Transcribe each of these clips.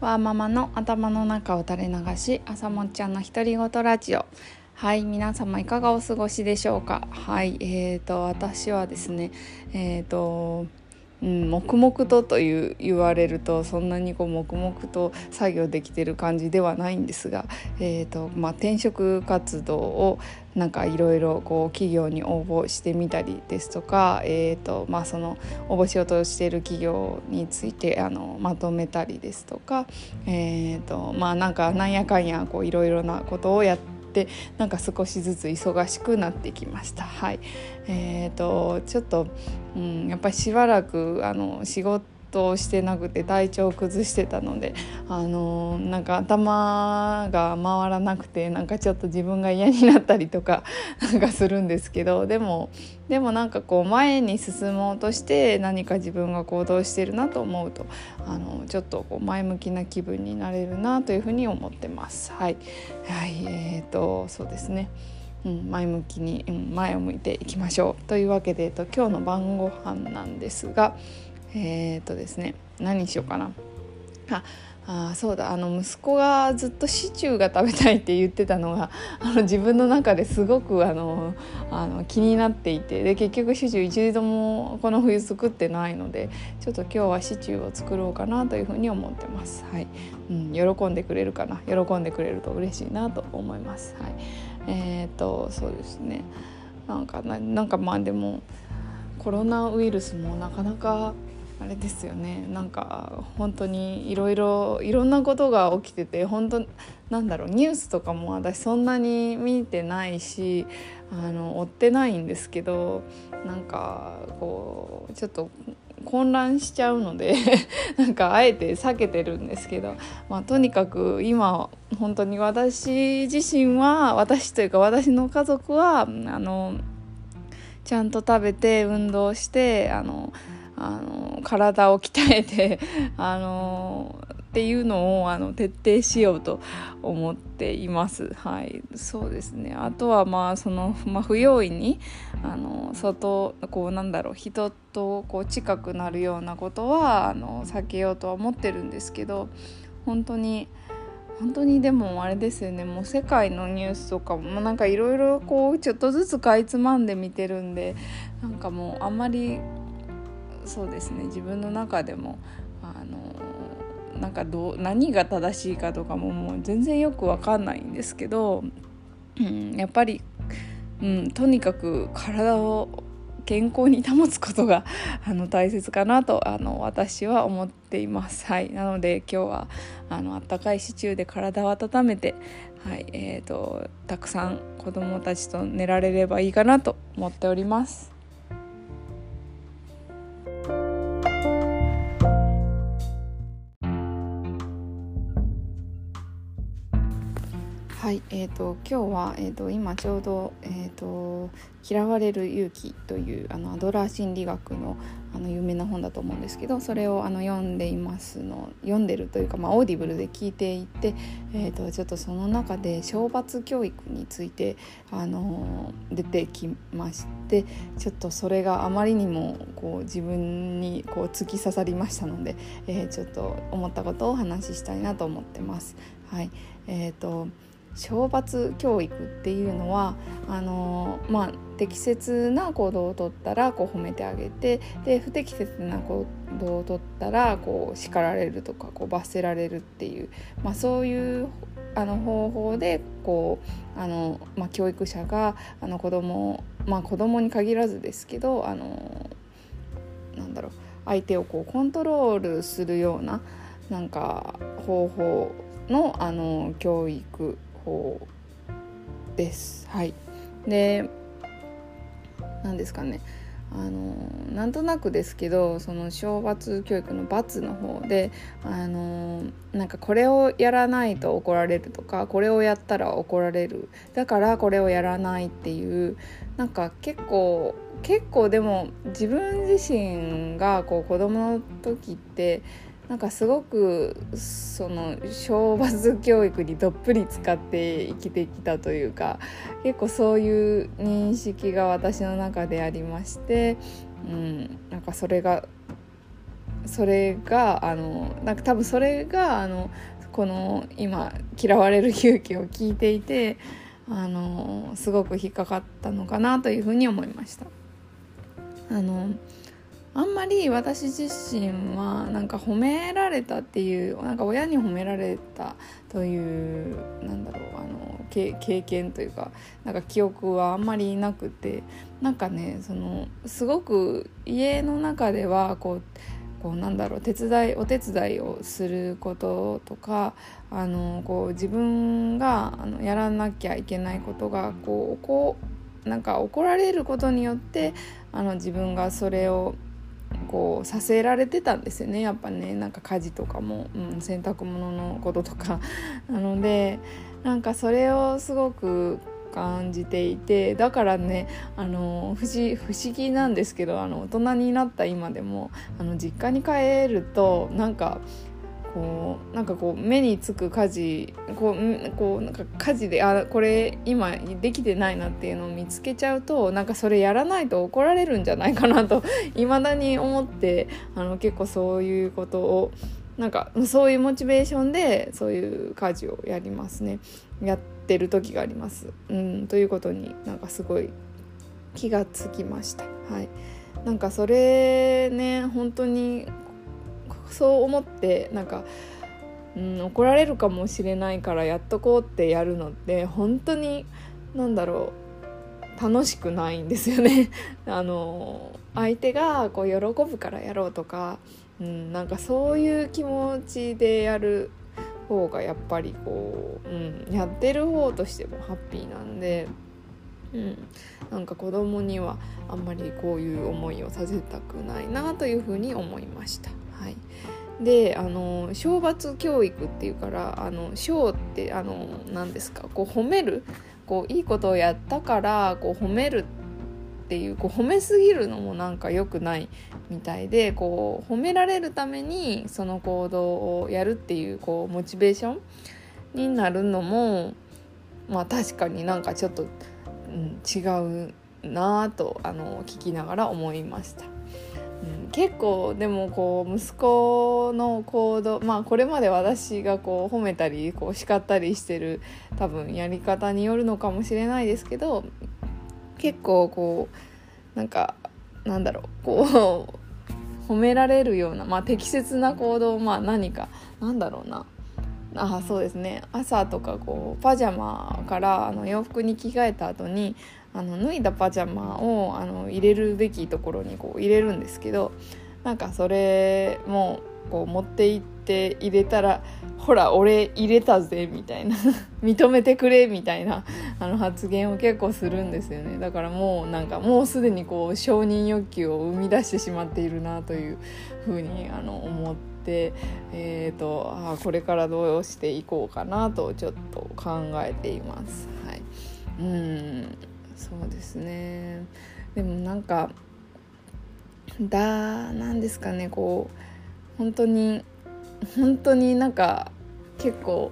わーママの頭の中を垂れ流し朝もっちゃんの独り言ラジオ。はい皆様いかがお過ごしでしょうか？はいえーと私はですねえーとうん、黙々とという言われるとそんなにこう黙々と作業できてる感じではないんですが、えーとまあ、転職活動をなんかいろいろ企業に応募してみたりですとか、えーとまあ、その応募しようとしている企業についてあのまとめたりですとか、えーとまあ、なんかなんやかんやいろいろなことをやってっなんか少しずつ忙しくなってきました。はい。えーと、ちょっと、うん、やっぱりしばらくあの仕事としてなくて体調を崩してたのであのなんか頭が回らなくてなんかちょっと自分が嫌になったりとか なんかするんですけどでもでもなんかこう前に進もうとして何か自分が行動してるなと思うとあのちょっとこう前向きな気分になれるなというふうに思ってます。はい、はい、えーとそうですねうん、前向きに、うん、前を向いていきましょうというわけで、えっと、今日の晩ご飯なんですが、えー、っとですね何しようかなああそうだあの息子がずっとシチューが食べたいって言ってたのが あの自分の中ですごくあのあの気になっていてで結局シチュー一度もこの冬作ってないのでちょっと今日はシチューを作ろうかなというふうに思ってます。はいうん、喜んでくれるかな喜んでくれると嬉しいなと思います。はい、えー、とそうですね。なんかなんかまあでもコロナウイルスもなかなかあれですよね。なんか本当にいろいろいろんなことが起きてて本当なんだろうニュースとかも私そんなに見てないしあの追ってないんですけどなんかこうちょっと混乱しちゃうので なんかあえて避けてるんですけど、まあ、とにかく今本当に私自身は私というか私の家族はあのちゃんと食べて運動してあのあの体を鍛えてあのっていうのをあの徹底しようと思っています。はい、そうですね。あとはまあその まあ、不用意にあの外こうなんだろう人とこう近くなるようなことはあの避けようとは思ってるんですけど、本当に。本当にでもあれですよねもう世界のニュースとかもなんかいろいろこうちょっとずつかいつまんで見てるんでなんかもうあんまりそうですね自分の中でもなんかどう何が正しいかとかももう全然よく分かんないんですけど、うん、やっぱり、うん、とにかく体を健康に保つことが あの大切かなとあの私は思っています。はい、なので今日はあの温かいシチューで体を温めて、はいえーとたくさん子どもたちと寝られればいいかなと思っております。はい、えーと、今日は、えーと、今ちょうど、えーと「嫌われる勇気」というあのアドラー心理学のあの有名な本だと思うんですけどそれをあの読んでいますの読んでるというか、まあ、 Audible で聞いていて、えー、とちょっとその中で賞罰教育についてあの出てきましてちょっとそれがあまりにもこう自分にこう突き刺さりましたので、えー、ちょっと思ったことをお話ししたいなと思ってます。はいえーと懲罰教育っていうのはあのまあ、適切な行動をとったらこう褒めてあげてで不適切な行動をとったらこう叱られるとかこう罰せられるっていう、まあ、そういうあの方法でこうあの、まあ、教育者があの子供まあ子供に限らずですけどあのなんだろう相手をこうコントロールするようななんか方法のあの教育方です。はい、で何ですかね。あのなんとなくですけどその懲罰教育の罰の方であのなんかこれをやらないと怒られるとかこれをやったら怒られる。だからこれをやらないっていうなんか結構結構でも自分自身がこう子供の時ってなんかすごくその懲罰教育にどっぷり使って生きてきたというか結構そういう認識が私の中でありまして、うん、なんかそれがそれがあのなんか多分それがあのこの今嫌われる勇気を聞いていてあのすごく引っかかったのかなというふうに思いました。あのあんまり私自身はなんか褒められたっていうなんか親に褒められたというなんだろうあの経験というかなんか記憶はあんまりなくてなんかねそのすごく家の中ではこうこうなんだろう手伝いお手伝いをすることとかあのこう自分があのやらなきゃいけないことがこうこうなんか怒られることによってあの自分がそれをこうさせられてたんですよね。やっぱねなんか家事とかも、うん、洗濯物のこととか。なのでなんかそれをすごく感じていて。だからねあの不思不思議なんですけどあの大人になった今でもあの実家に帰るとなんかこうなんかこう目につく家事こうこうなんか家事であこれ今できてないなっていうのを見つけちゃうとなんかそれやらないと怒られるんじゃないかなといまだに思ってあの結構そういうことをなんかそういうモチベーションでそういう家事をやりますねやってる時があります。うん、ということになんかすごい気がつきました。はい、なんかそれね本当にそう思ってなんか、うん、怒られるかもしれないからやっとこうってやるのって本当に何だろう楽しくないんですよね あの相手がこう喜ぶからやろうとか、うん、なんかそういう気持ちでやる方がやっぱりこう、うん、やってる方としてもハッピーなんで。うん、なんか子供にはあんまりこういう思いをさせたくないなというふうに思いました。はい、であの賞罰教育っていうからあの賞ってあの何ですかこう褒めるこういいことをやったからこう褒めるっていうこう褒めすぎるのもなんか良くないみたいでこう褒められるためにその行動をやるっていうこうモチベーションになるのもまあ確かになんかちょっと、うん、違うなぁとあの聞きながら思いました。うん、結構でもこう息子の行動まあこれまで私がこう褒めたりこう叱ったりしてる多分やり方によるのかもしれないですけど結構こうなんかなんだろうこう褒められるような、まあ、適切な行動まあ何かなんだろうな。あそうですね。朝とかこうパジャマからあの洋服に着替えた後にあの脱いだパジャマをあの入れるべきところにこう入れるんですけどなんかそれもこう持って行って入れたら「ほら俺入れたぜ」みたいな 認めてくれみたいなあの発言を結構するんですよね。だからもうなんかもうすでにこう承認欲求を生み出してしまっているなというふうにあの思って、えーと、あこれからどうしていこうかなとちょっと考えています。はい、うん。そうですね。でもなんかだなんですかね。こう本当に本当になんか結構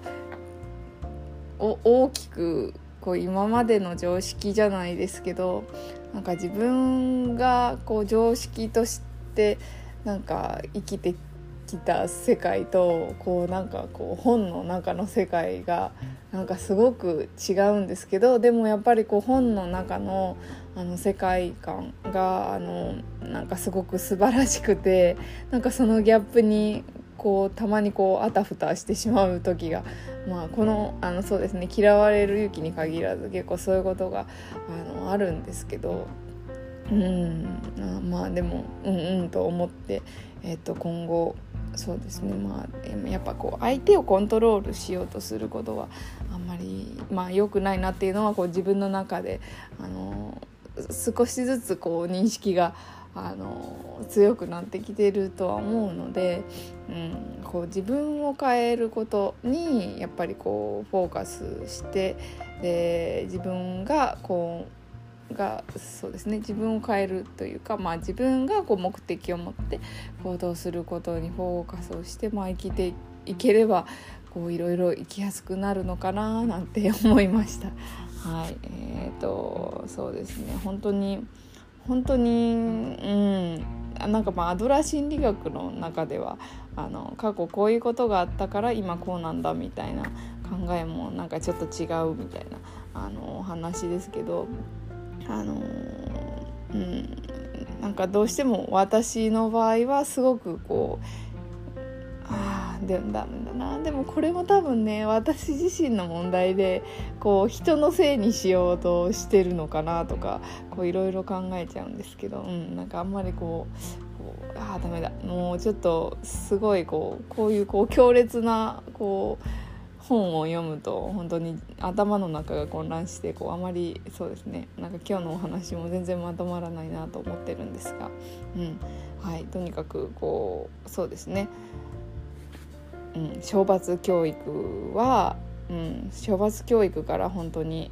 大きくこう今までの常識じゃないですけどなんか自分がこう常識としてなんか生きてきた世界とこうなんかこう本の中の世界がなんかすごく違うんですけどでもやっぱりこう本の中のあの世界観があのなんかすごく素晴らしくてなんかそのギャップにこうたまにこうあたふたしてしまう時が、まあ、このあのそうですね嫌われる勇気に限らず結構そういうことがあのあるんですけどうんまあでもうんうんと思って、えー、と今後そうですね。まあやっぱこう相手をコントロールしようとすることはあんまりまあ良くないなっていうのはこう自分の中であの少しずつこう認識があの強くなってきてるとは思うので、うん、こう自分を変えることにやっぱりこうフォーカスしてで自分がこうがそうですね自分を変えるというか、まあ、自分がこう目的を持って行動することにフォーカスをして、まあ、生きていければこういろいろ生きやすくなるのかななんて思いました。はいえーと、そうですね本当に本当に、うん、なんかまあアドラー心理学の中ではあの過去こういうことがあったから今こうなんだみたいな考えもなんかちょっと違うみたいなあの話ですけどあのうんなんかどうしても私の場合はすごくこうああでもダメだな。でもこれも多分ね私自身の問題でこう人のせいにしようとしてるのかなとかいろいろ考えちゃうんですけど、うん、なんかあんまりこうこうああダメだ。もうちょっとすごいこうこういうこう強烈なこう本を読むと本当に頭の中が混乱してこうあまりそうですね。なんか今日のお話も全然まとまらないなと思ってるんですが、うん。はい、とにかくこうそうですね。うん、賞罰教育は、うん、賞罰教育から本当に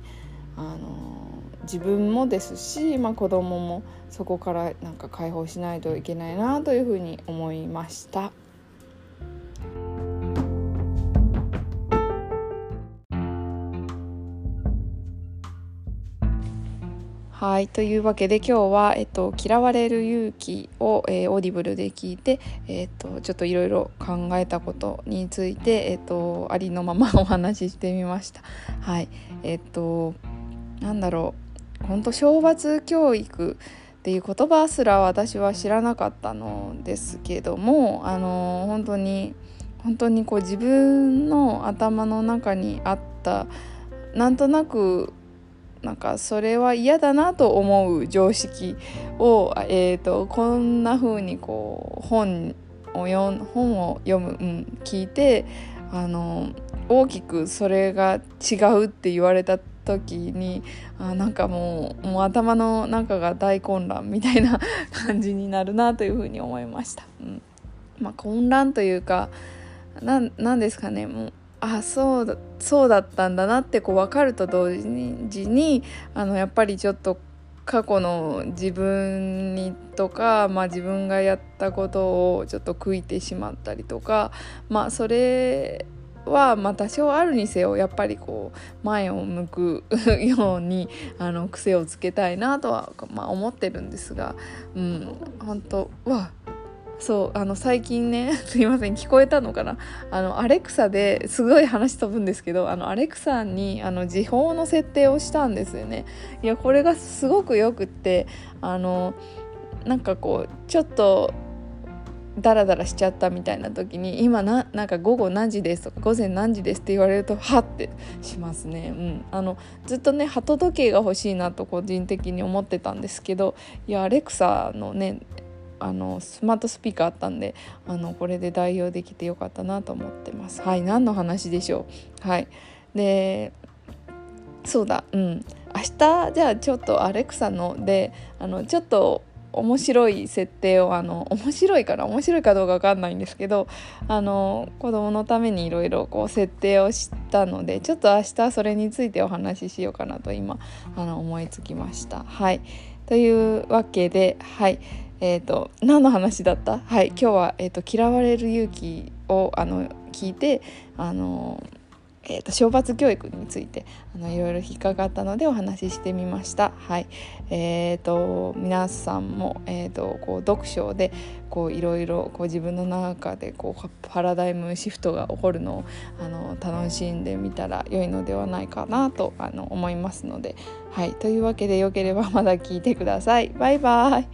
あの自分もですし、まあ、子供もそこからなんか解放しないといけないなというふうに思いました。はいというわけで今日は、えっと「嫌われる勇気を」えー、 Audible で聞いて、えっと、ちょっといろいろ考えたことについて、えっと、ありのままお話ししてみました。はいえっとなんだろう本当懲罰教育っていう言葉すら私は知らなかったのですけどもあの本当に本当にこう自分の頭の中にあったなんとなくなんかそれは嫌だなと思う常識を、えーと、こんな風にこう本を読本を読む、うん、聞いてあの大きくそれが違うって言われた時にあなんかもうもう頭の中が大混乱みたいな感じになるなというふうに思いました。うんまあ、混乱というかなんですかねもうあそうだそうだったんだなってこう分かると同時にあのやっぱりちょっと過去の自分にとか、まあ、自分がやったことをちょっと悔いてしまったりとかまあそれはまあ多少あるにせよやっぱりこう前を向く ようにあの癖をつけたいなとは、まあ、思ってるんですがうん本当わそうあの最近ね すいません聞こえたのかな？あのアレクサですごい話飛ぶんですけどあのアレクサにあの時報の設定をしたんですよね。いやこれがすごくよくってあのなんかこうちょっとダラダラしちゃったみたいな時に今ななんか午後何時ですとか午前何時ですって言われるとはってしますね、うん、あのずっとね鳩時計が欲しいなと個人的に思ってたんですけどいやアレクサのねあのスマートスピーカーあったんであのこれで代用できてよかったなと思ってます。はい何の話でしょう。はい。でそうだうん。明日じゃあちょっとアレクサのであのちょっと面白い設定をあの面白いから面白いかどうか分かんないんですけどあの子供のためにいろいろ設定をしたのでちょっと明日それについてお話ししようかなと今あの思いつきました。はい。というわけではい。えーと、何の話だった？はい今日は、えーと、嫌われる勇気をあの聞いてあの、えーと、懲罰教育についてあのいろいろ引っかかったのでお話ししてみました。はいえー、と皆さんも、えー、とこう読書でこういろいろこう自分の中でこうパラダイムシフトが起こるのをあの楽しんでみたら良いのではないかなとあの思いますので。はいというわけでよければまだ聞いてください。バイバイ